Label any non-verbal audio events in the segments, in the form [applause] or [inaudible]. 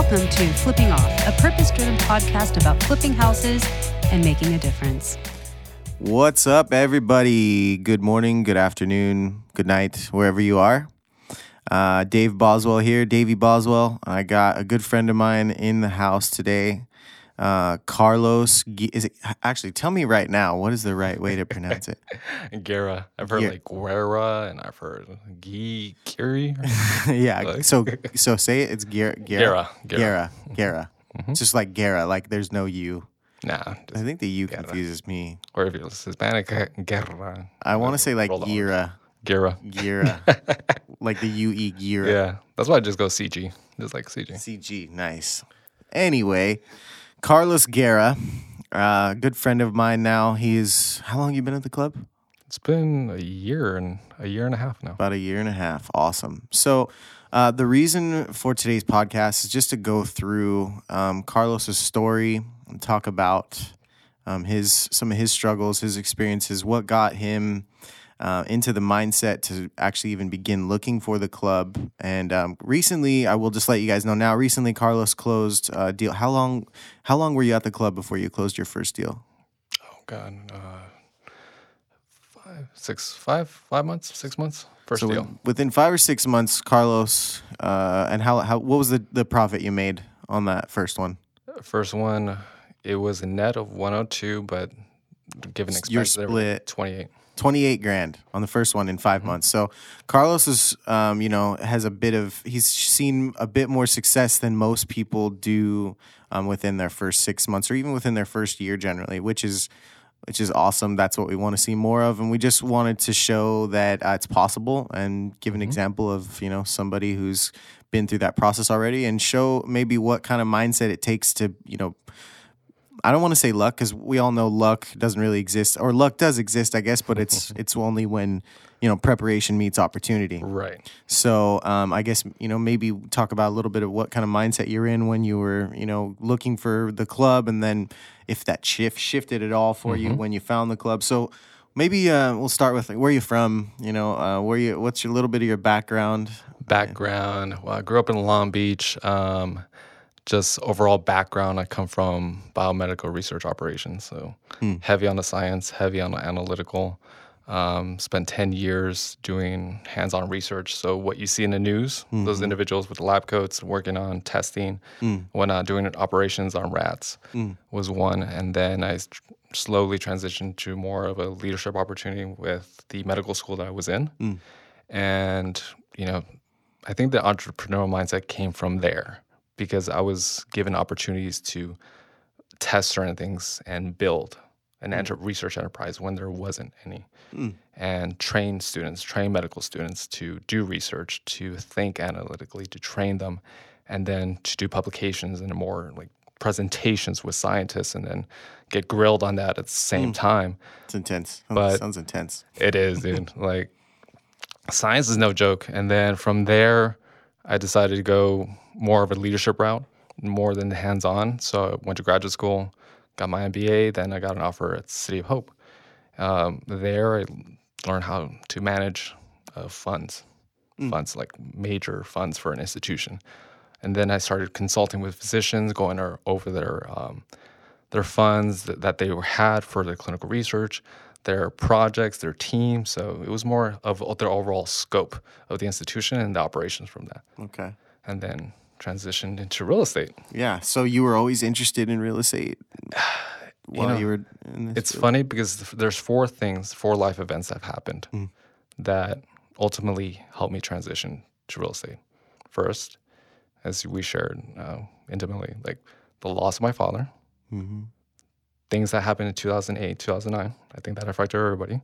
Welcome to Flipping Off, a purpose driven podcast about flipping houses and making a difference. What's up, everybody? Good morning, good afternoon, good night, wherever you are. Uh, Dave Boswell here, Davey Boswell. I got a good friend of mine in the house today. Uh, Carlos, Gu- is it actually? Tell me right now, what is the right way to pronounce it? [laughs] Guerra. I've heard like Guerra and I've heard Gi Kiri. [laughs] yeah. Like- So, [laughs] so say it. It's Guerra. Guerra. Guerra. Guerra. Guerra. Guerra. It's just like Guerra. Like there's no U. Nah. I think the U Guerra. confuses me. or if it's Hispanic, uh, Guerra. I want to say like the Gira. Guerra. Gira. like the U E Gira. Yeah. That's why I just go CG. Just like CG. CG, nice. Anyway, Carlos Guerra, uh, good friend of mine now. He's how long you been at the club? It's been a year and a year and a half now. About a year and a half. Awesome. So, uh, the reason for today's podcast is just to go through um, Carlos's story and talk about um, his some of his struggles, his experiences, what got him uh, into the mindset to actually even begin looking for the club. And um, recently, I will just let you guys know now. Recently, Carlos closed a deal. How long? How long were you at the club before you closed your first deal? Oh God. Uh, five, six, five, five months, six months. First So deal. with- within five or six months, Carlos, uh, and how, how what was the, the profit you made on that first one? First one, it was a net of 102, but given Your expenses, split. 28. 28 grand on the first one in 5 months. So Carlos is, um, you know, has a bit of, he's seen a bit more success than most people do um, within their first six months or even within their first year generally, which is, which is awesome. That's what we want to see more of. And we just wanted to show that uh, it's possible and give an example of, you know, somebody who's been through that process already and show maybe what kind of mindset it takes to, you know, I don't want to say luck because we all know luck doesn't really exist, or luck does exist, I guess, but [laughs] it's it's only when you know preparation meets opportunity. Right. So um, I guess you know maybe talk about a little bit of what kind of mindset you're in when you were you know looking for the club, and then if that shift shifted at all for you when you found the club. So maybe uh, we'll start with like, where you from. You know, uh, where you what's your little bit of your background. background. Well, I grew up in Long Beach. Um, just overall background, I come from biomedical research operations, so hmm. heavy on the science, heavy on the analytical. Um, spent 10 years doing hands on research. So, what you see in the news, hmm, those hmm. individuals with lab coats working on testing, whatnot, uh, doing operations on rats was one. And then I s- slowly transitioned to more of a leadership opportunity with the medical school that I was in. And, you know, I think the entrepreneurial mindset came from there because I was given opportunities to test certain things and build an hmm. enter- research enterprise when there wasn't any, hmm. and train students, train medical students to do research, to think analytically, to train them, and then to do publications and more like presentations with scientists, and then get grilled on that at the same hmm. time. It's intense. Oh, but- sounds intense. It is, dude. like science is no joke. And then from there, I decided to go more of a leadership route, more than the hands-on. So I went to graduate school, got my MBA. Then I got an offer at City of Hope. Um, there, I learned how to manage uh, funds, funds like major funds for an institution. And then I started consulting with physicians, going over their um, their funds that, that they had for their clinical research, their projects, their team. So it was more of their overall scope of the institution and the operations from that. Okay. And then transitioned into real estate. Yeah. So you were always interested in real estate [sighs] while you, know, were in this. It's field? funny because there's four things, four life events that have happened Mm. that ultimately helped me transition to real estate. First, as we shared uh, intimately, like the loss of my father, Mhm. Things that happened in 2008, 2009. I think that affected everybody.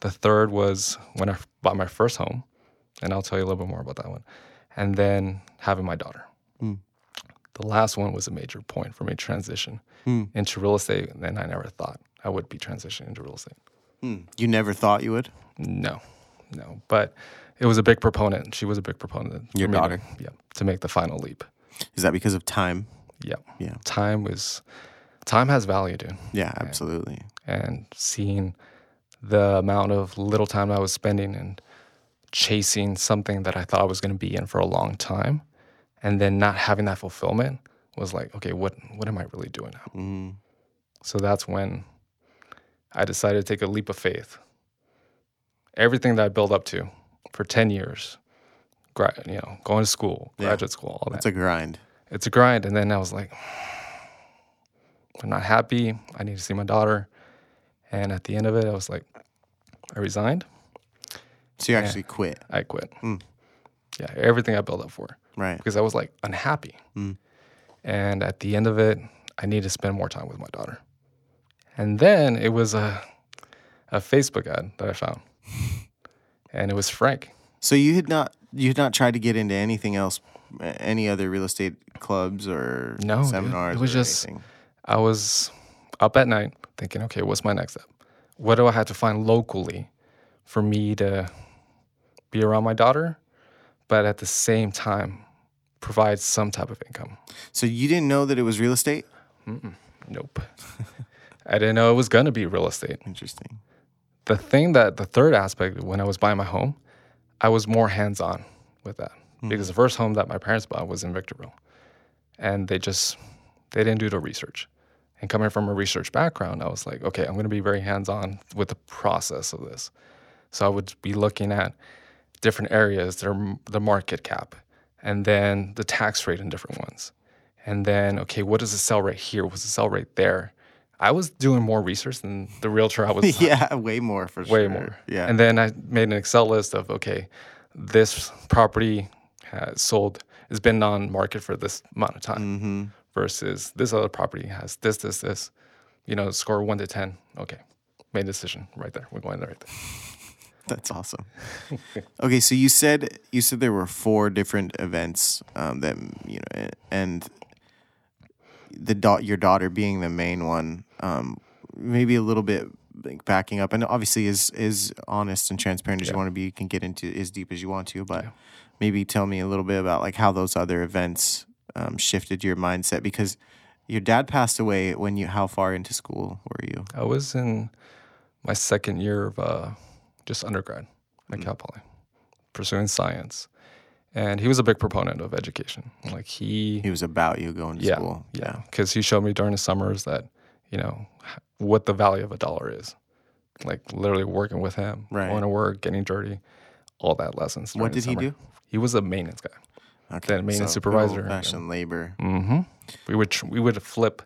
The third was when I bought my first home, and I'll tell you a little bit more about that one. And then having my daughter. Mm. The last one was a major point for me transition Mm. into real estate, and I never thought I would be transitioning into real estate. Hmm. You never thought you would? No, no. But it was a big proponent. She was a big proponent. Your me to- daughter? yeah, to make the final leap. Is that because of time? Yeah. Yeah. Time was, time has value, dude. Yeah, absolutely. and seeing the amount of little time I was spending and chasing something that I thought I was going to be in for a long time and then not having that fulfillment was like, okay, what what am I really doing now? Mm. So that's when I decided to take a leap of faith. Everything that I built up to for 10 years, gra- you know, going to school, Yeah. graduate school, all that. It's a grind. it's a grind. And then I was like, I'm not happy. I need to see my daughter. And at the end of it, I was like, I resigned. So you actually quit, I quit. Mm. Yeah, everything I built up for right? because I was like unhappy. Mm. And at the end of it, I need to spend more time with my daughter. And then it was a a Facebook ad that I found, [laughs] and it was Frank. So you had not you had not tried to get into anything else, any other real estate clubs or No, dude. seminars. It was or just- anything? I was up at night thinking, okay, what's my next step? What do I have to find locally for me to be around my daughter, but at the same time provide some type of income? So you didn't know that it was real estate. Nope. [laughs] I didn't know it was going to be real estate. Interesting. the thing that the third aspect when I was buying my home, I was more hands on with that hmm. because the first home that my parents bought was in Victorville, and they just they didn't do the research. And coming from a research background, I was like, okay, I'm going to be very hands on with the process of this. So I would be looking at different areas, their the market cap, and then the tax rate in different ones, and then okay, what is the sell rate here? What's the sell rate there? I was doing more research than the realtor I [laughs] was yeah, way more for sure. way more. Yeah. And then I made an Excel list of okay, this property has sold has been on market for this amount of time mm-hmm. Versus this other property has this, this, this. You know, score one to ten. Okay. Made a decision right there. We're going there right there. [laughs] That's awesome. okay, so you said you said there were four different events um, that you know, and the da- your daughter being the main one. Um, maybe a little bit like backing up, and obviously as as honest and transparent as you want to be, you can get into as deep as you want to. But maybe tell me a little bit about like how those other events um, shifted your mindset because your dad passed away when you. How far into school were you? I was in my second year of uh, just undergrad at Cal Poly, pursuing science. And he was a big proponent of education. Like he He was about you going to yeah, school. Yeah, because he showed me during the summers that you know what the value of a dollar is. Like literally working with him, Right. going to work, getting dirty, all that lessons. What did he do? He was a maintenance guy. Okay, Then maintenance so supervisor, fashion labor. Mm-hmm. We would tr- we would flip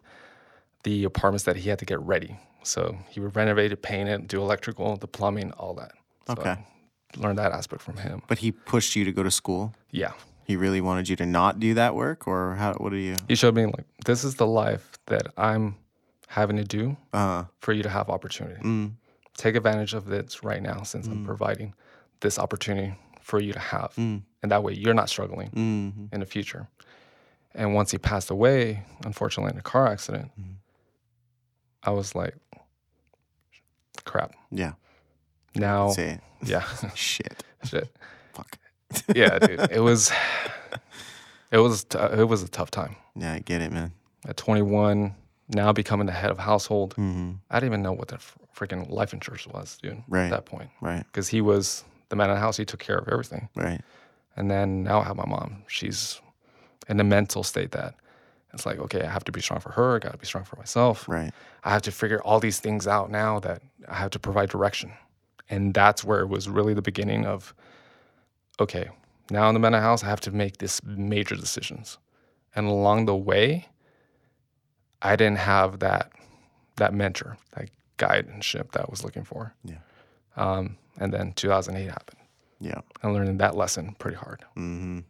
the apartments that he had to get ready. So he would renovate it, paint it, do electrical, the plumbing, all that. So Okay. I learned that aspect from him. But he pushed you to go to school. Yeah, He really wanted you to not do that work, or how? What do you? he showed me like this is the life that I'm having to do Uh, for you to have opportunity. mm, take advantage of this right now since I'm providing this opportunity for you to have. Mm. And that way you're not struggling mm, in the future. And once he passed away, unfortunately, in a car accident, I was like, crap. yeah. Now, [laughs] yeah, Shit. [laughs] shit. Fuck. Yeah, dude. It [laughs] was, it was, t- it was a tough time. Yeah, I get it, man. At 21, now becoming the head of household, hmm I didn't even know what the f- freaking life insurance was, dude. Right. At that point, Right. because he was the man in the house. He took care of everything. Right. And then now I have my mom. She's in a mental state that it's like, okay, I have to be strong for her. I got to be strong for myself. Right. I have to figure all these things out now that I have to provide direction. And that's where it was really the beginning of, okay, now in the mental house, I have to make this major decisions. And along the way, I didn't have that that mentor, that guidance that I was looking for. Yeah. Um, and then 2008 happened. Yeah. I learned that lesson pretty hard. hmm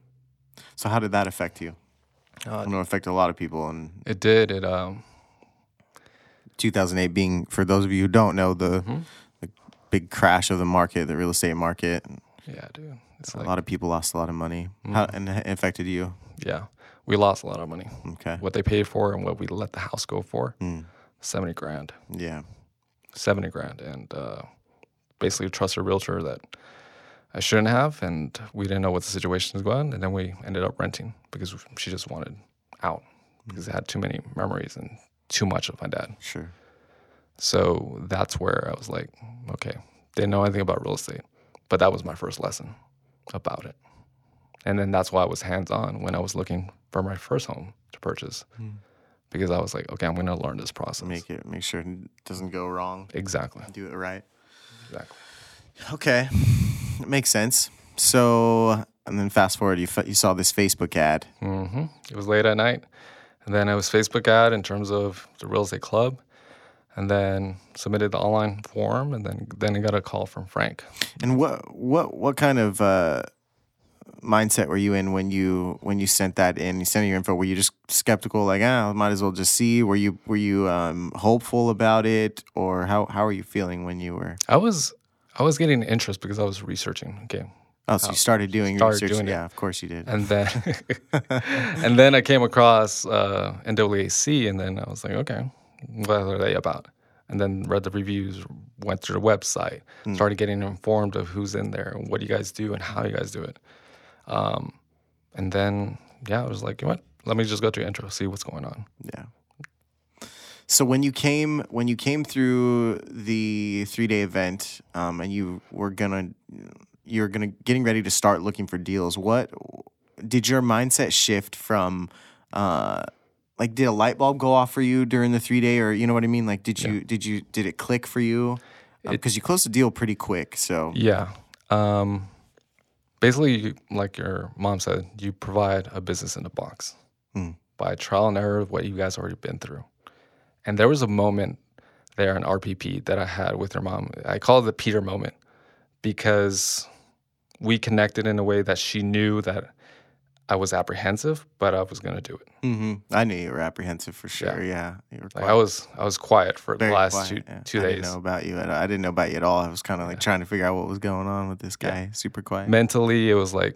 So how did that affect you? Uh, I know it affected a lot of people. And It did. It um 2008 being, for those of you who don't know, the, Mm-hmm. the big crash of the market, the real estate market. yeah, dude. It's a like lot of people lost a lot of money. How, and it affected you. yeah, we lost a lot of money. Okay. What they paid for and what we let the house go for, Mm. seventy grand, Yeah. seventy grand, and uh, basically trust a realtor that I shouldn't have, and we didn't know what the situation was going, and then we ended up renting because she just wanted out because it had too many memories and too much of my dad. Sure. So that's where I was like, okay, didn't know anything about real estate, but that was my first lesson about it. And then that's why I was hands on when I was looking for my first home to purchase. Hmm. Because I was like, okay, I'm going to learn this process. Make it make sure it doesn't go wrong. exactly. Do it right. Exactly. Okay, it makes sense. So, and then fast forward, you f- you saw this Facebook ad. hmm It was late at night. And then it was Facebook ad in terms of the real estate club. And then submitted the online form. And then, then I got a call from Frank. And what what what kind of uh, mindset were you in when you when you sent that in? You sent your info. Were you just skeptical, like ah, might as well just see? Were you were you um, hopeful about it, or how how are you feeling when you were? I was I was getting interest because I was researching. Okay. Oh, so you started doing started research. doing it. yeah, of course you did. And then [laughs] [laughs] and then I came across uh, NWAC and then I was like, okay, what are they about? And then read the reviews, went to the website, started getting informed of who's in there and what you guys do and how you guys do it. Um, and then yeah, I was like, you know what? Let me just go to intro, see what's going on. Yeah. So when you came when you came through the three day event, um, and you were gonna you're gonna getting ready to start looking for deals, what did your mindset shift from? Uh, like, did a light bulb go off for you during the three day, or you know what I mean? Like, did you did you did it click for you? Because you closed the deal pretty quick. So Yeah. Um, basically, you- like your mom said, you provide a business in a box hmm. by trial and error of what you guys already been through. And there was a moment there in RPP that I had with your mom. I call it the Peter moment because we connected in a way that she knew that I was apprehensive, but I was going to do it. hmm I knew you were apprehensive for sure. Yeah, were Like I was, I was quiet for the last quiet, two yeah. two I days. didn't know about you. At, I didn't know about you at all. I was kind of like trying to figure out what was going on with this guy. Super quiet. mentally it was like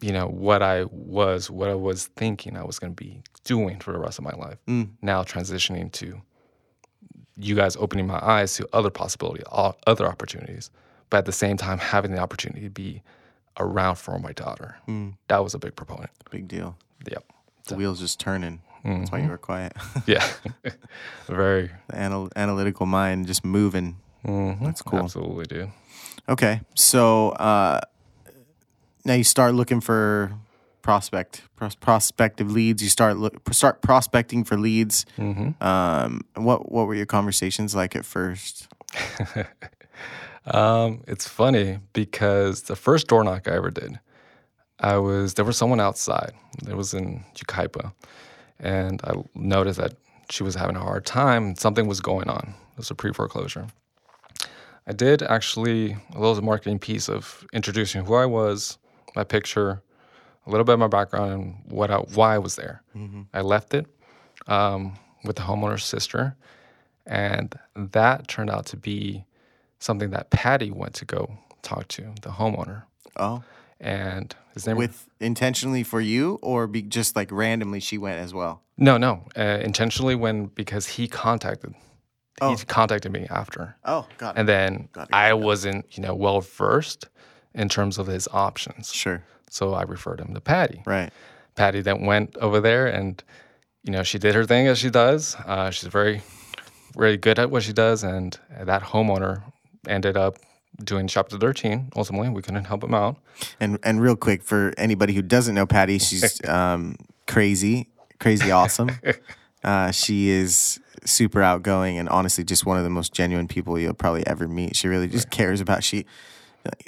you know what i was what i was thinking i was going to be doing for the rest of my life Mm. now transitioning to you guys opening my eyes to other possibilities other opportunities but at the same time having the opportunity to be around for my daughter Mm. that was a big proponent Big deal. yep The wheels just turning. That's why you were quiet. [laughs] yeah [laughs] very the anal- analytical mind just moving. That's cool. absolutely dude Okay, so uh, now you start looking for prospect pros- prospective leads. You start look start prospecting for leads. Um, what what were your conversations like at first? [laughs] Um, it's funny because the first door knock I ever did, I was there was someone outside. It was in Yucaipa, and I noticed that she was having a hard time. Something was going on. It was a pre foreclosure. I did actually a little marketing piece of introducing who I was, my picture, a little bit of my background, and what I, why I was there. I left it um, with the homeowner's sister, and that turned out to be something that Patty went to go talk to the homeowner, Oh, and his name with intentionally for you, or be just like randomly she went as well. no no uh, intentionally when because he contacted Oh. he contacted me after, Oh, got it. and then Got it, I wasn't you know well versed in terms of his options, sure, so I referred him to Patty. right. Patty then went over there and, you know, she did her thing as she does. Uh, she's very, very good at what she does. And that homeowner ended up doing Chapter 13. Ultimately, we couldn't help him out. And and real quick for anybody who doesn't know Patty, she's [laughs] um, crazy, crazy awesome. [laughs] Uh, she is super outgoing and honestly just one of the most genuine people you'll probably ever meet. She really just cares about she.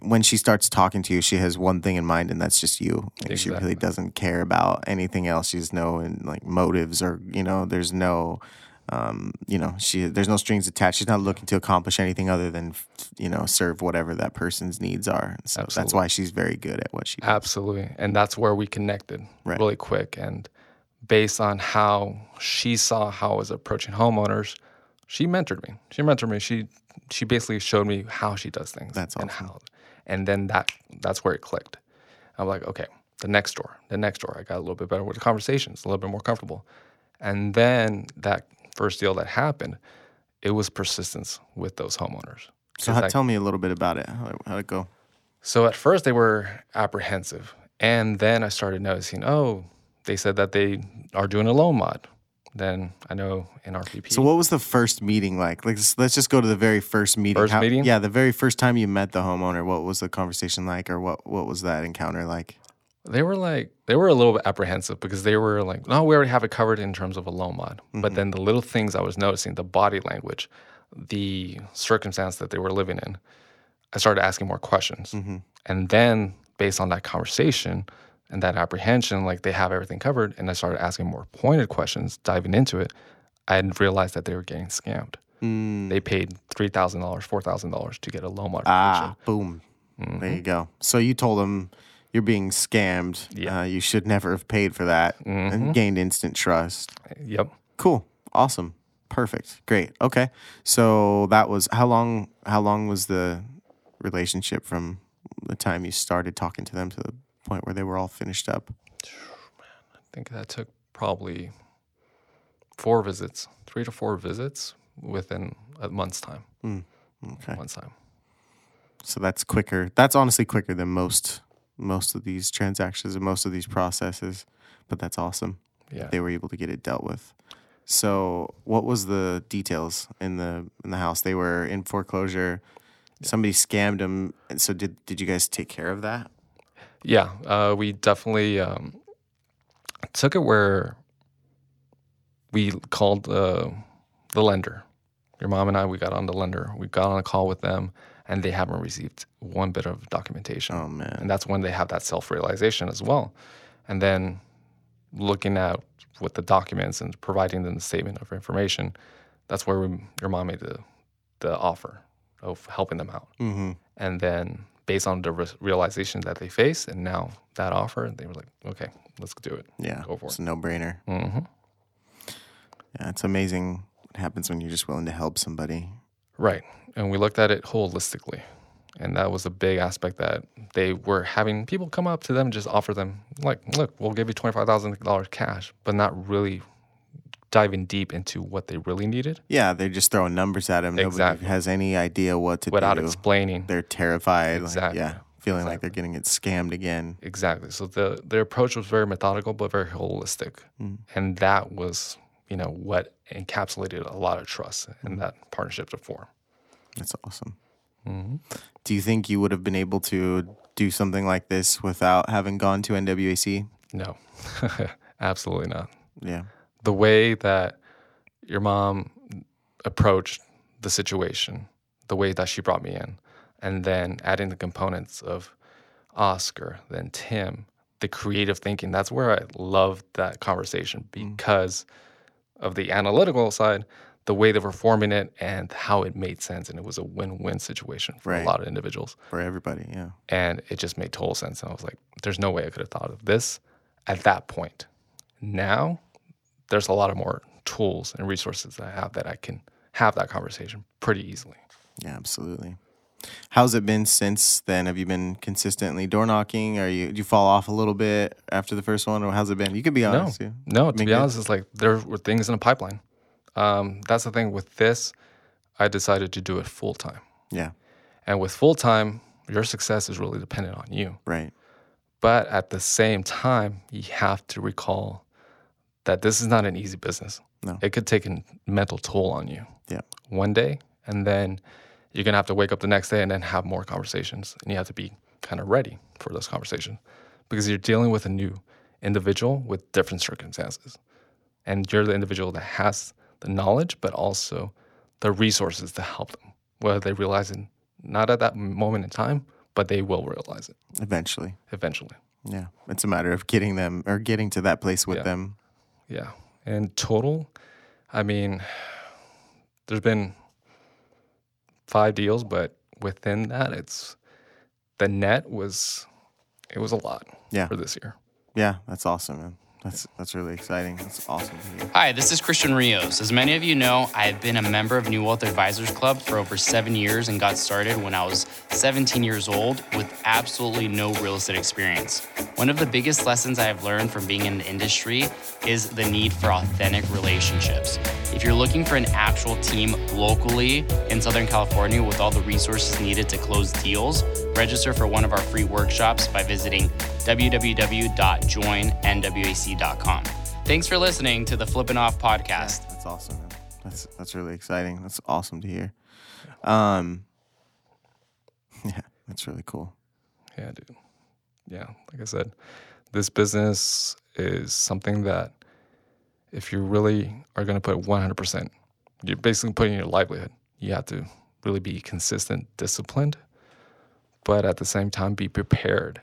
When she starts talking to you, she has one thing in mind, and that's just you. Like, She really doesn't care about anything else. She's no like motives or you know, there's no, um, you know, she there's no strings attached. She's not looking to accomplish anything other than you know serve whatever that person's needs are. So that's why she's very good at what she does. Absolutely. And that's where we connected Right. really quick. And based on how she saw how I was approaching homeowners, she mentored me. She mentored me. She she basically showed me how she does things. That's and awesome. how and then that that's where it clicked. I'm like, okay, the next door, the next door. I got a little bit better with the conversations, a little bit more comfortable. And then that first deal that happened, it was persistence with those homeowners. So how, I- tell me a little bit about it. How how'd it go? so at first they were apprehensive. And then I started noticing, oh, they said that they are doing a loan mod. Then I know in RPP. So what was the first meeting like? Like let's, just go to the very first meeting. First meeting? Yeah, the very first time you met the homeowner. What was the conversation like, or what what was that encounter like? They were like they were a little bit apprehensive because they were like, no, we already have it covered in terms of a loan mod. But mm-hmm. then the little things I was noticing, the body language, the circumstance that they were living in, I started asking more questions. Mm-hmm. And then based on that conversation and that apprehension, like they have everything covered, and I started asking more pointed questions, diving into it, I realized that they were getting scammed. Mm. They paid three thousand dollars, four thousand dollars to get a loan modification. Ah, boom. There mm-hmm. you go. So you told them you're being scammed. Yeah. Uh, you should never have paid for that and gained instant trust. Yep. Cool. Awesome. Perfect. Great. Okay. So that was how long how long was the relationship from the time you started talking to them to the point where they were all finished up? I think that took probably four visits, three to four visits within a month's time. Okay. Month's time. So that's quicker. That's honestly quicker than most most of these transactions and most of these processes. But that's awesome. Yeah. They were able to get it dealt with. So what was the details in the in the house? They were in foreclosure. Somebody scammed them. And so did did you guys take care of that? Yeah, uh, we definitely um, took it where we called uh, the lender. Your mom and I, we got on the lender. We got on a call with them, and they haven't received one bit of documentation. Oh man. And that's when they have that self realization as well. And then looking at with the documents and providing them the statement of information, that's where we, your mom made the, the offer of helping them out. Mm-hmm. And then based on the re- realization that they face and now that offer, they were like, okay, let's do it. Yeah. Go for it's it. a no brainer. hmm Yeah, it's amazing what happens when you're just willing to help somebody. Right. And we looked at it holistically. And that was a big aspect that they were having people come up to them and just offer them, like, look, we'll give you $25,000 cash, but not really diving deep into what they really needed Yeah, they're just throwing numbers at them. Exactly. Nobody has any idea what to without do. Without explaining. they're terrified. like, Exactly. yeah, feeling like they're getting it scammed again. Exactly. So the their approach was very methodical but very holistic, mm. and that was you know what encapsulated a lot of trust in mm-hmm. that partnership to form. That's awesome. Mm-hmm. Do you think you would have been able to do something like this without having gone to NWAC? No, [laughs] absolutely not. Yeah. The way that your mom approached the situation, the way that she brought me in, and then adding the components of Oscar, then Tim, the creative thinking. That's where I loved that conversation mm. because of the analytical side, the way they were forming it, and how it made sense. And it was a win win situation for Right. a lot of individuals. For everybody, yeah. And it just made total sense. And I was like, there's no way I could have thought of this at that point. Now, there's a lot of more tools and resources that I have that I can have that conversation pretty easily. Yeah, absolutely. How's it been since then? Have you been consistently door knocking? Or you did you fall off a little bit after the first one, or how's it been? You could be honest. no, too. no. To be honest, it's like there were things in the pipeline. Um, that's the thing with this. I decided to do it full time, Yeah, and with full time, your success is really dependent on you. right. But at the same time, you have to recall that this is not an easy business. No. It could take a mental toll on you Yeah, one day, and then you're gonna have to wake up the next day and then have more conversations, and you have to be kind of ready for those conversations because you're dealing with a new individual with different circumstances, and you're the individual that has the knowledge, but also the resources to help them, whether they realize it not at that moment in time, but they will realize it eventually. eventually. Yeah, it's a matter of getting them or getting to that place with Yeah. them. Yeah. And total, I mean, there's been five deals, but within that, it's the net was it was a lot Yeah. for this year. Yeah, that's awesome, man. That's that's really exciting. That's awesome to hear. Hi, this is Christian Rios. As many of you know, I have been a member of New Wealth Advisors Club for over seven years and got started when I was 17 years old with absolutely no real estate experience. One of the biggest lessons I have learned from being in the industry is the need for authentic relationships. If you're looking for an actual team locally in Southern California with all the resources needed to close deals, register for one of our free workshops by visiting www.joinnwac.com. Thanks for listening to the Flippin' Off podcast. That's awesome, man. That's that's really exciting. That's awesome to hear. Um, [laughs] yeah, that's really cool. Yeah, dude. Yeah, like I said, This business is something that if you really are going to put 100%, you're basically putting your livelihood. You have to really be consistent, disciplined, but at the same time be prepared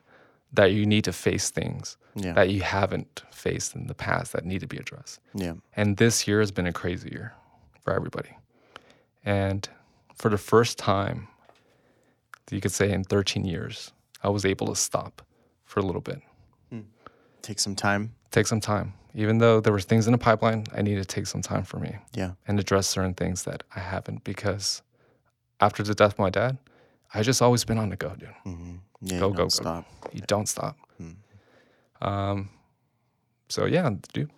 that you need to face things Yeah. that you haven't faced in the past that need to be addressed. Yeah. And this year has been a crazy year for everybody. And for the first time, you could say in 13 years, I was able to stop for a little bit, hmm. Take some time. take some time. Even though there were things in the pipeline, I needed to take some time for me Yeah. and address certain things that I haven't because after the death of my dad, I just always been on the go, dude. Mm-hmm. Yeah. Go, you go, go. Stop. You don't stop. Hmm. Um, so yeah, dude,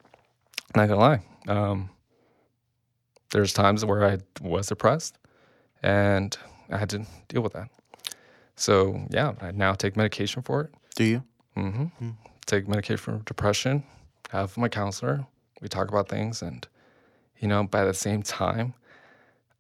not gonna lie. Um, there's times where I was depressed, and I had to deal with that. So yeah, I now take medication for it. Do you? Mm-hmm. Take medication for depression. Have my counselor. We talk about things, and you know, at the same time,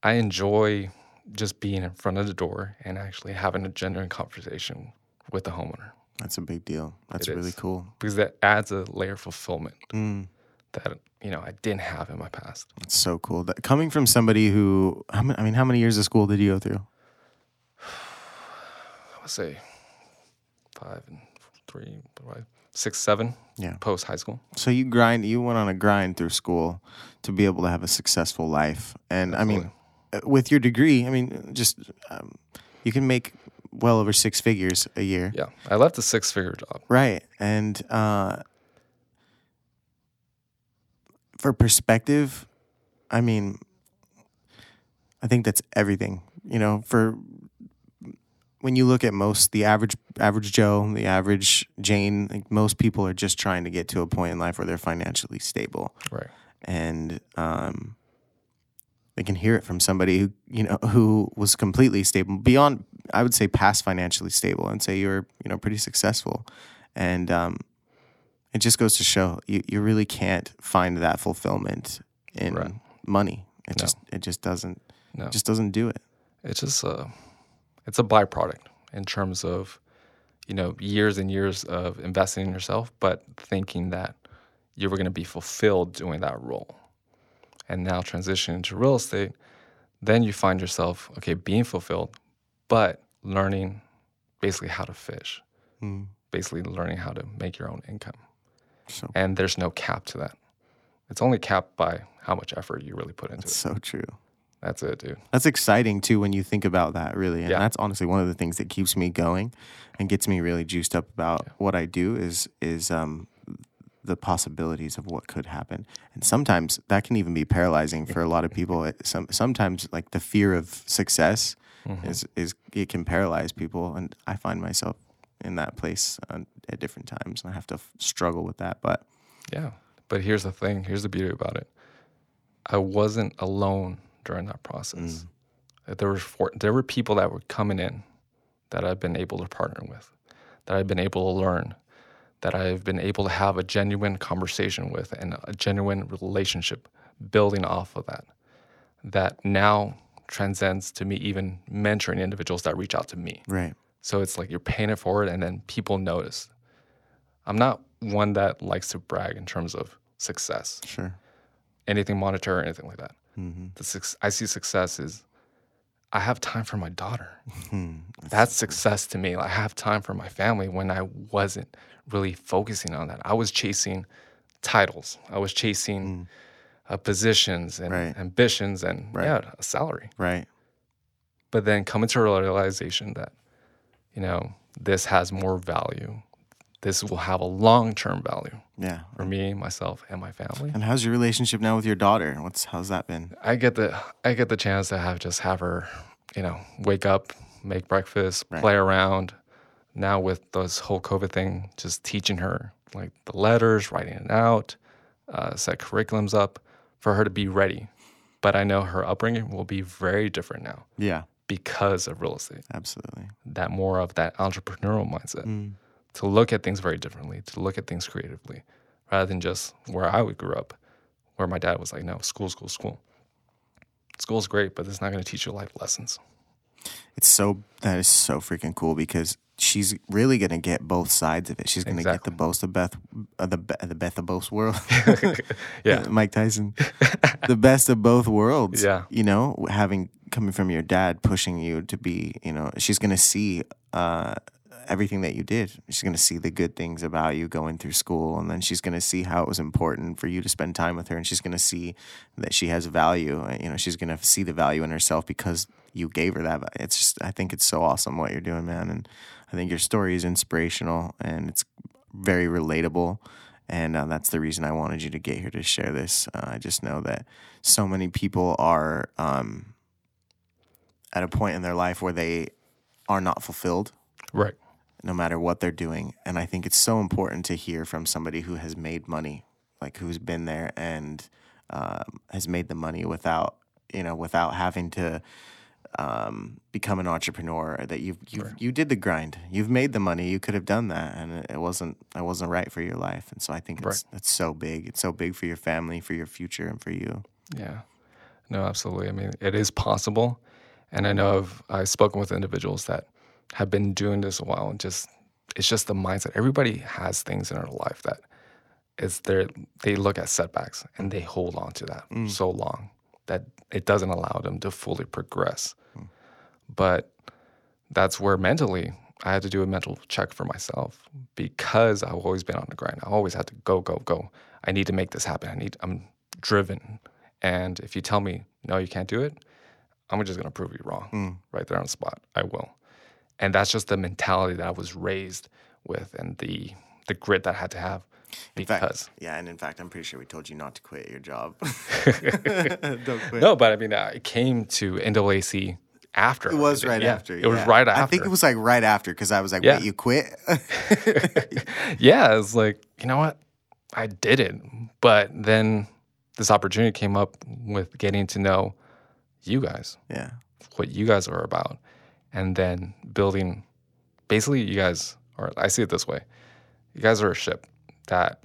I enjoy just being in front of the door and actually having a genuine conversation with the homeowner That's a big deal. That's It really is. cool. because that adds a layer of fulfillment Mm, that you know I didn't have in my past. that's so cool. That, coming from somebody who, I mean, how many years of school did you go through? I would say five and three, five, six, seven Yeah. post high school. So you grind, you went on a grind through school to be able to have a successful life. And I mean, with your degree, I mean, just um, you can make well over six figures a year. Yeah, I left a six figure job. Right. And uh, for perspective, I mean, I think that's everything. You know, for when you look at most the average average Joe, the average Jane, like most people are just trying to get to a point in life where they're financially stable Right. and um, they can hear it from somebody who you know who was completely stable beyond I would say past financially stable and say you're you know pretty successful. And um, it just goes to show you, you really can't find that fulfillment in Right. money. It No. just it just doesn't No, it just doesn't do it. It's just a it's a byproduct in terms of you know years and years of investing in yourself, but thinking that you were going to be fulfilled doing that role, and now transitioning to real estate, then you find yourself okay being fulfilled, but learning basically how to fish, Mm. basically learning how to make your own income, so and there's no cap to that. It's only capped by how much effort you really put into it's it. so true That's it, dude. That's exciting too when you think about that, really. And Yeah. that's honestly one of the things that keeps me going and gets me really juiced up about what I do is is um, the possibilities of what could happen. And sometimes that can even be paralyzing for a lot of people. It, some sometimes like the fear of success Mm-hmm. is is it can paralyze people and I find myself in that place uh, at different times and I have to f- struggle with that, but Yeah. But here's the thing here's the beauty about it. I wasn't alone during that process. That There were for, there were people that were coming in that I've been able to partner with, that I've been able to learn, that I've been able to have a genuine conversation with and a genuine relationship building off of that. That now transcends to me even mentoring individuals that reach out to me. right. So it's like you're paying it forward and then people notice. I'm not one that likes to brag in terms of success, Sure. anything monetary or anything like that. Mhm. The suc I see success is I have time for my daughter. Hmm. That's success to me. I have time for my family when I wasn't really focusing on that. I was chasing titles. I was chasing uh, positions and Right. ambitions and Right. yeah, a salary. Right. but then coming to a realization that you know this has more value this will have a long-term value Yeah. for me myself and my family And how's your relationship now with your daughter? What's how's that been? i get the i get the chance to have just have her you know wake up make breakfast Right. play around now with this whole covid thing just teaching her like the letters writing it out uh, set curriculums up for her to be ready but i know her upbringing will be very different now Yeah. because of real estate Absolutely. that more of that entrepreneurial mindset Mm. to look at things very differently, to look at things creatively, rather than just where I would grew up, where my dad was like, no, school, school, school. School's great, but it's not going to teach you life lessons. It's so that is so freaking cool because she's really gonna get both sides of it. She's gonna get the Exactly. both of Beth, uh, the be- the Beth of both worlds. [laughs] Yeah. [laughs] Miley Cyrus, the best of both worlds. Yeah. you know, having coming from your dad, pushing you to be, you know, she's gonna see uh, everything that you did. She's gonna see the good things about you going through school, and then she's gonna see how it was important for you to spend time with her, and she's gonna see that she has value. uh, You know, she's gonna see the value in herself because you gave her that. It's just, I think it's so awesome what you're doing, man, and I think your story is inspirational and it's very relatable. And uh, that's the reason I wanted you to get here to share this. Uh, I just know that so many people are um, at a point in their life where they are not fulfilled Right. no matter what they're doing. And I think it's so important to hear from somebody who has made money, like who's been there and um, has made the money without, you know, without having to um, become an entrepreneur. That you you you did the grind. You've made the money. You could have done that, and it- wasn't it wasn't right for your life. And so I think it's it's so big. It's so big for your family, for your future, and for you. Yeah. No, absolutely. I mean, it is possible. And I know I've, I've spoken with individuals that have been doing this a while and just, it's just the mindset. Everybody has things in their life that is there, they look at setbacks and they hold on to that so long that it doesn't allow them to fully progress. Hmm. But that's where mentally I had to do a mental check for myself because I've always been on the grind. I always had to go, go, go. I need to make this happen. I need, I'm driven. And if you tell me, no, you can't do it, I'm just going to prove you wrong hmm. right there on the spot. I will. And that's just the mentality that I was raised with and the, the grit that I had to have In fact, because. yeah, and in fact, I'm pretty sure we told you not to quit your job. [laughs] Don't quit. No, but I mean, uh, I came to NWAC after. It was right. Yeah, after. It was right after. I think it was like right after because I was like, Yeah. "Wait, you quit?" [laughs] yeah, it's like, you know what? I did it. But then this opportunity came up with getting to know you guys, yeah, what you guys are about, and then building basically, you guys are, I see it this way you guys are a ship that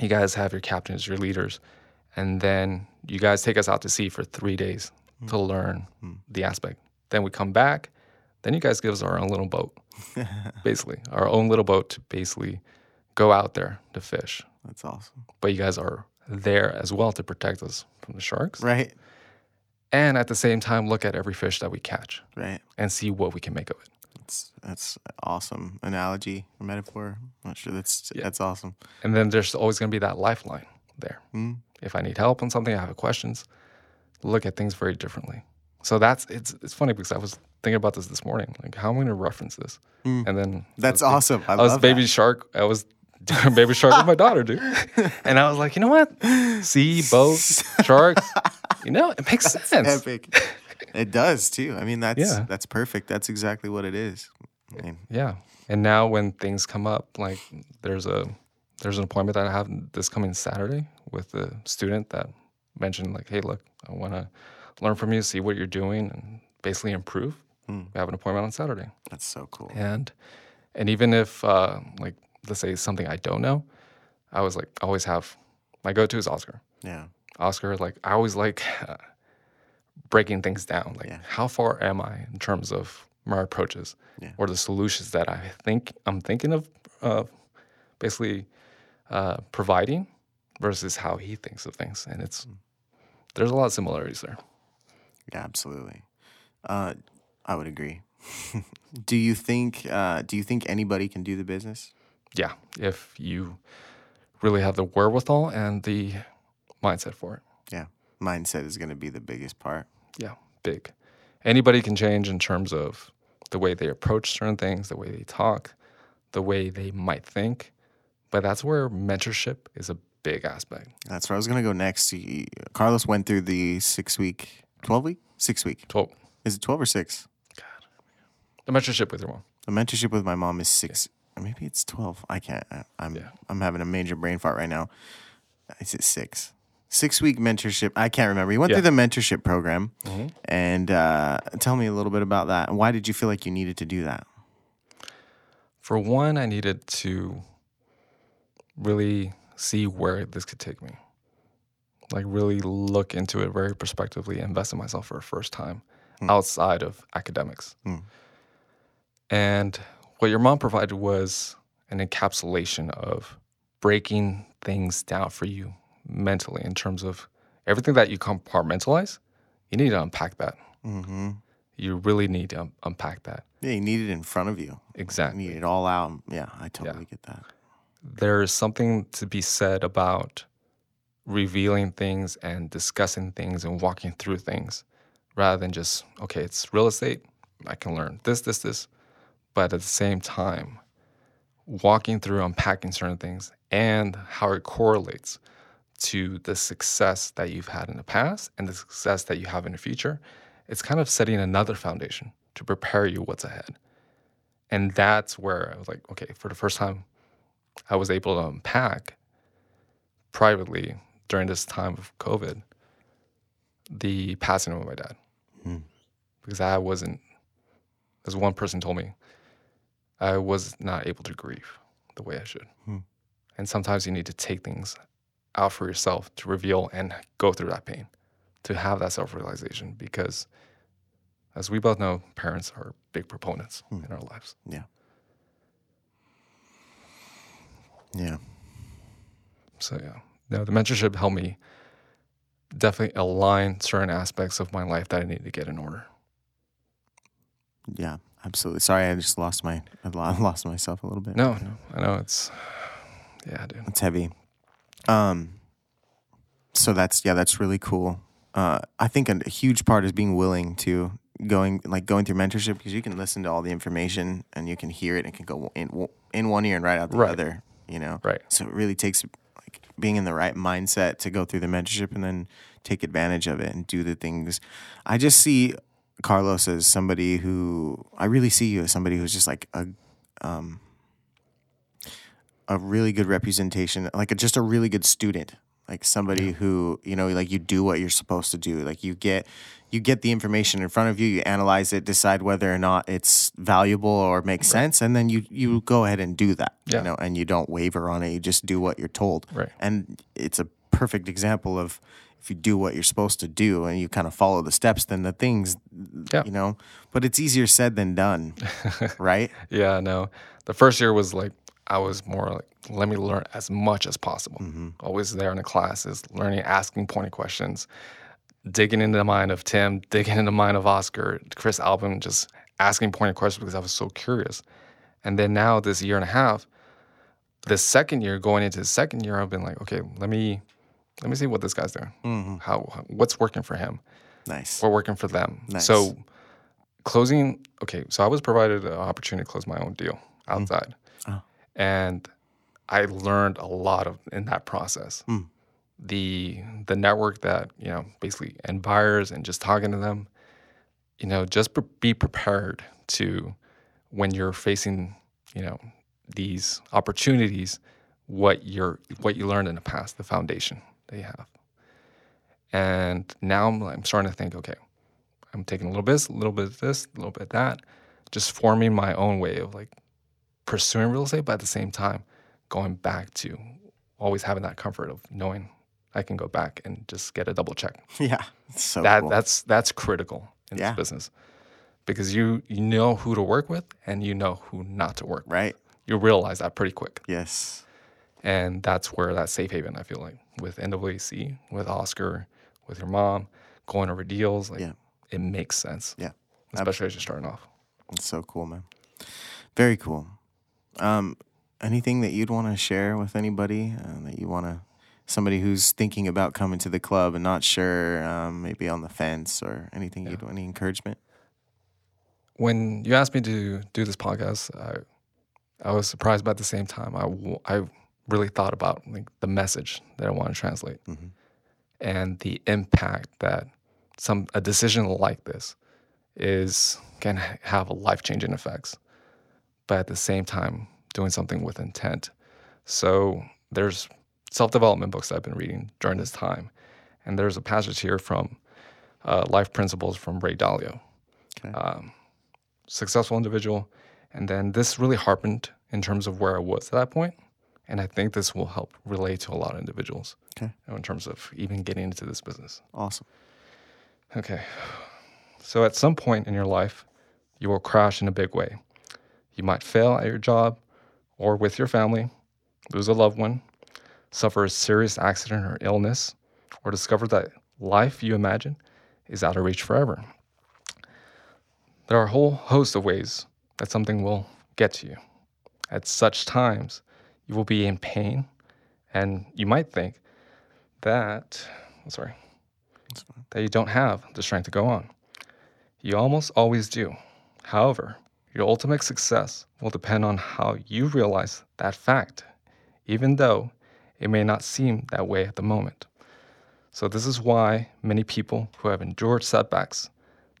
you guys have your captains, your leaders, and then you guys take us out to sea for three days hmm. to learn hmm. the aspect. Then we come back, then you guys give us our own little boat, [laughs] basically, our own little boat to basically go out there to fish. that's awesome. But you guys are there as well to protect us from the sharks. Right, And at the same time, look at every fish that we catch right. and see what we can make of it. That's that's awesome analogy or metaphor. I'm not sure that's Yeah. that's awesome. And then there's always going to be that lifeline there. Mm. If I need help on something, I have questions, look at things very differently. So that's it's it's funny because I was thinking about this this morning. Like, how am I going to reference this? And then Mm. That's I was awesome. I, I was baby that. shark. I was doing [laughs] baby shark with my daughter, dude. [laughs] And I was like, you know what? Sea, boat, [laughs] sharks. You know, it makes sense. Epic. It does too. I mean, that's Yeah. that's perfect. That's exactly what it is. I mean, Yeah. And now when things come up, like there's a there's an appointment that I have this coming Saturday with a student that mentioned like, hey, look, I want to learn from you, see what you're doing, and basically improve. We have an appointment on Saturday, that's so cool. and and even if uh, like let's say something I don't know, I was like I always have my go-to is Oscar. Yeah. Oscar, like I always like uh, [laughs] breaking things down. Like, Yeah. how far am I in terms of my approaches Yeah. or the solutions that I think I'm thinking of, uh, basically uh, providing versus how he thinks of things, and it's there's a lot of similarities there. Yeah, absolutely. Uh, I would agree. [laughs] do you think uh, do you think anybody can do the business? Yeah, if you really have the wherewithal and the mindset for it. Yeah. Mindset is going to be the biggest part. Yeah, big. Anybody can change in terms of the way they approach certain things, the way they talk, the way they might think. But that's where mentorship is a big aspect. That's where I was going to go next. He- Carlos went through the six week, 12 week? Six week. 12, Is it 12 or six? the mentorship with your mom. The mentorship with my mom is six. Or maybe it's 12. I can't. I- I'm, Yeah. I'm having a major brain fart right now. Is it six? Six week mentorship. I can't remember. You went Yeah. through the mentorship program. And uh, tell me a little bit about that. Why did you feel like you needed to do that? For one, I needed to really see where this could take me. Like, really look into it very prospectively, invest in myself for the first time outside of academics. Hmm. And what your mom provided was an encapsulation of breaking things down for you mentally in terms of everything that you compartmentalize. You need to unpack that. Mm-hmm. You really need to un- unpack that. Yeah, you need it in front of you. You Exactly. need it all out. Yeah, I totally get that. there's something to be said about revealing things and discussing things and walking through things rather than just, okay, it's real estate. I can learn this, this, this. But at the same time, walking through unpacking certain things and how it correlates to the success that you've had in the past and the success that you have in the future, it's kind of setting another foundation to prepare you what's ahead. And that's where I was like, okay, for the first time, I was able to unpack privately during this time of COVID the passing of my dad. Hmm. Because I wasn't, as one person told me, I was not able to grieve the way I should. Hmm. And sometimes you need to take things out for yourself to reveal and go through that pain, to have that self realization. Because as we both know, parents are big proponents hmm. in our lives. Yeah. Yeah. So yeah, no, the mentorship helped me definitely align certain aspects of my life that I need to get in order. Yeah. Absolutely. Sorry, I just lost my I [laughs] lost myself a little bit. No, no, I know it's yeah, dude. It's heavy. Um so that's yeah, that's really cool. Uh I think a, huge part is being willing to going like going through mentorship because you can listen to all the information and you can hear it and it can go in in one ear and right out the Right. other, you know. Right. So it really takes like being in the right mindset to go through the mentorship and then take advantage of it and do the things. I just see Carlos as somebody who I really see you as somebody who's just like a um a really good representation, like a, just a really good student, like somebody who you know, like you do what you're supposed to do. Like you get you get the information in front of you, you analyze it, decide whether or not it's valuable or makes sense, and then you you mm-hmm. go ahead and do that. Yeah. You know, and you don't waver on it. You just do what you're told. Right. And it's a perfect example of if you do what you're supposed to do and you kind of follow the steps, then the things, Yeah. you know. But it's easier said than done, [laughs] right? Yeah, no. The first year was like I was more like let me learn as much as possible. Mm-hmm. Always there in the classes, learning, asking pointed questions, digging into the mind of Tim, [laughs] digging into the mind of Oscar, Chris Albin, just asking pointed questions because I was so curious. And then now this year and a half, the second year going into the second year, I've been like, okay, let me let me see what this guy's doing. Mm-hmm. How what's working for him? Nice. What working for them? Nice. So closing okay, so I was provided an opportunity to close my own deal mm. outside. Oh. And I learned a lot of in that process. Hmm. The the network that, you know, basically and buyers and just talking to them, you know, just be prepared to when you're facing, you know, these opportunities, what you're what you learned in the past, the foundation that you have. And now I'm, I'm starting to think, okay, I'm taking a little bit, a little bit of this, a little bit of that, just forming my own way of like pursuing real estate, but at the same time, going back to always having that comfort of knowing I can go back and just get a double check. [laughs] Yeah. So that cool. that's that's critical in Yeah. this business because you you know who to work with and you know who not to work with. right. You realize that pretty quick, Yes. and that's where that safe haven I feel like with NWAC, with Oscar, with your mom, going over deals, like Yeah. it makes sense. Yeah. especially as you're starting off. It's so cool, man. Very cool. Um, anything that you'd want to share with anybody? Uh, that you want to, somebody who's thinking about coming to the club and not sure, um, maybe on the fence or anything you'd any encouragement? when you asked me to do this podcast, I I was surprised, but at the same time, I, w- I really thought about like the message that I want to translate and the impact that some a decision like this is can ha- have life changing effects, but at the same time doing something with intent. So there's self development books that I've been reading during this time, and there's a passage here from uh, Life Principles from Ray Dalio Okay. successful individual. And then this really harpened in terms of where I was at that point. And I think this will help relate to a lot of individuals okay. you know, in terms of even getting into this business. Awesome. Okay. So at some point in your life, you will crash in a big way. You might fail at your job or with your family, lose a loved one, suffer a serious accident or illness, or discover that life you imagine is out of reach forever. There are a whole host of ways that something will get to you. At such times, you will be in pain, and you might think that, sorry, that you don't have the strength to go on. You almost always do. However, your ultimate success will depend on how you realize that fact, even though it may not seem that way at the moment. So, this is why many people who have endured setbacks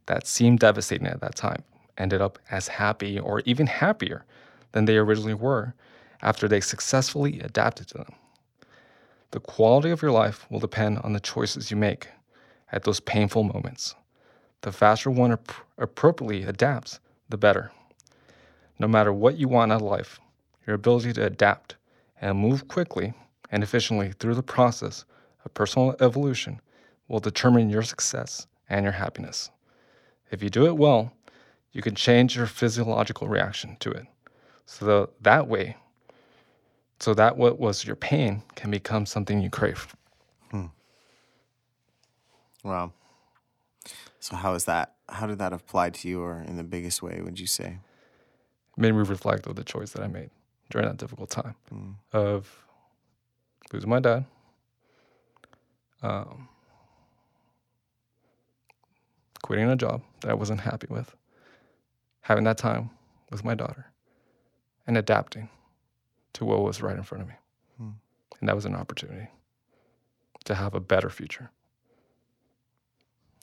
that seemed devastating at that time ended up as happy or even happier than they originally were after they successfully adapted to them. The quality of your life will depend on the choices you make at those painful moments. The faster one ap- appropriately adapts, the better. No matter what you want out of life, your ability to adapt and move quickly and efficiently through the process of personal evolution will determine your success and your happiness. If you do it well, you can change your physiological reaction to it. So that, way, so that what was your pain can become something you crave. Hmm. Wow. So how is that? How did that apply to you, or in the biggest way, would you say? Made me reflect on the choice that I made during that difficult time of losing my dad, um, quitting a job that I wasn't happy with, having that time with my daughter, and adapting to what was right in front of me. And that was an opportunity to have a better future.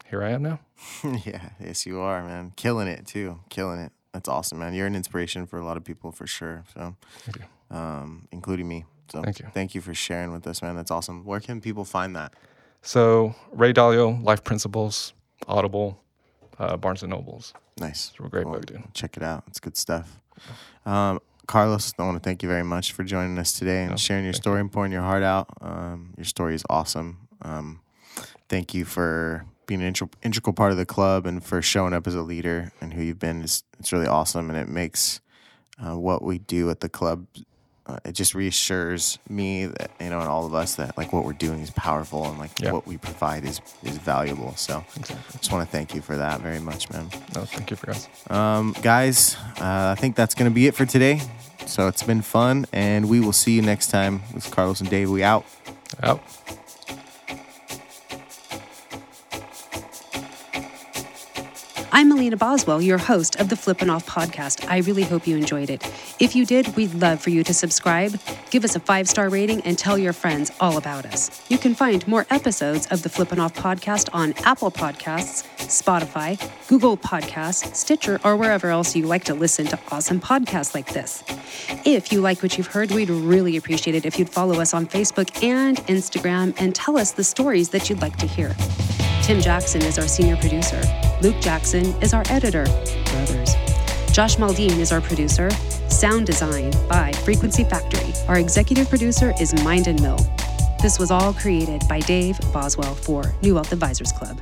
Here I am now. [laughs] yeah, yes, you are, man. Killing it too. Killing it. That's awesome, man. You're an inspiration for a lot of people for sure. So, Thank you. um, including me. So, Thank you. Thank you for sharing with us, man. That's awesome. Where can people find that? So Ray Dalio, Life Principles, Audible, uh, Barnes and Nobles. Nice. It's a great book, dude. Check it out. It's good stuff. Um, Carlos, I want to thank you very much for joining us today and No, sharing your story and pouring your heart out. Um, your story is awesome. Um, thank you for being an integ- integral part of the club and for showing up as a leader and who you've been. It's, it's really awesome and it makes uh, what we do at the club. Uh, it just reassures me that you know and all of us that like what we're doing is powerful and like Yeah. what we provide is is valuable. So Exactly. just want to thank you for that very much, man. No, thank you for guys. Um, guys, uh, I think that's going to be it for today. So it's been fun, and we will see you next time. With Carlos and Dave. We out. Out. I'm Boswell, your host of the Flippin' Off podcast. I really hope you enjoyed it. If you did, we'd love for you to subscribe, give us a five star rating, and tell your friends all about us. You can find more episodes of the Flippin' Off podcast on Apple Podcasts, Spotify, Google Podcasts, Stitcher, or wherever else you like to listen to awesome podcasts like this. If you like what you've heard, we'd really appreciate it if you'd follow us on Facebook and Instagram and tell us the stories that you'd like to hear. Tim Jackson is our senior producer. Luke Jackson is our editor. Brothers. Josh Maldine is our producer. Sound design by Frequency Factory. Our executive producer is Mind and Mill. This was all created by Dave Boswell for New Wealth Advisors Club.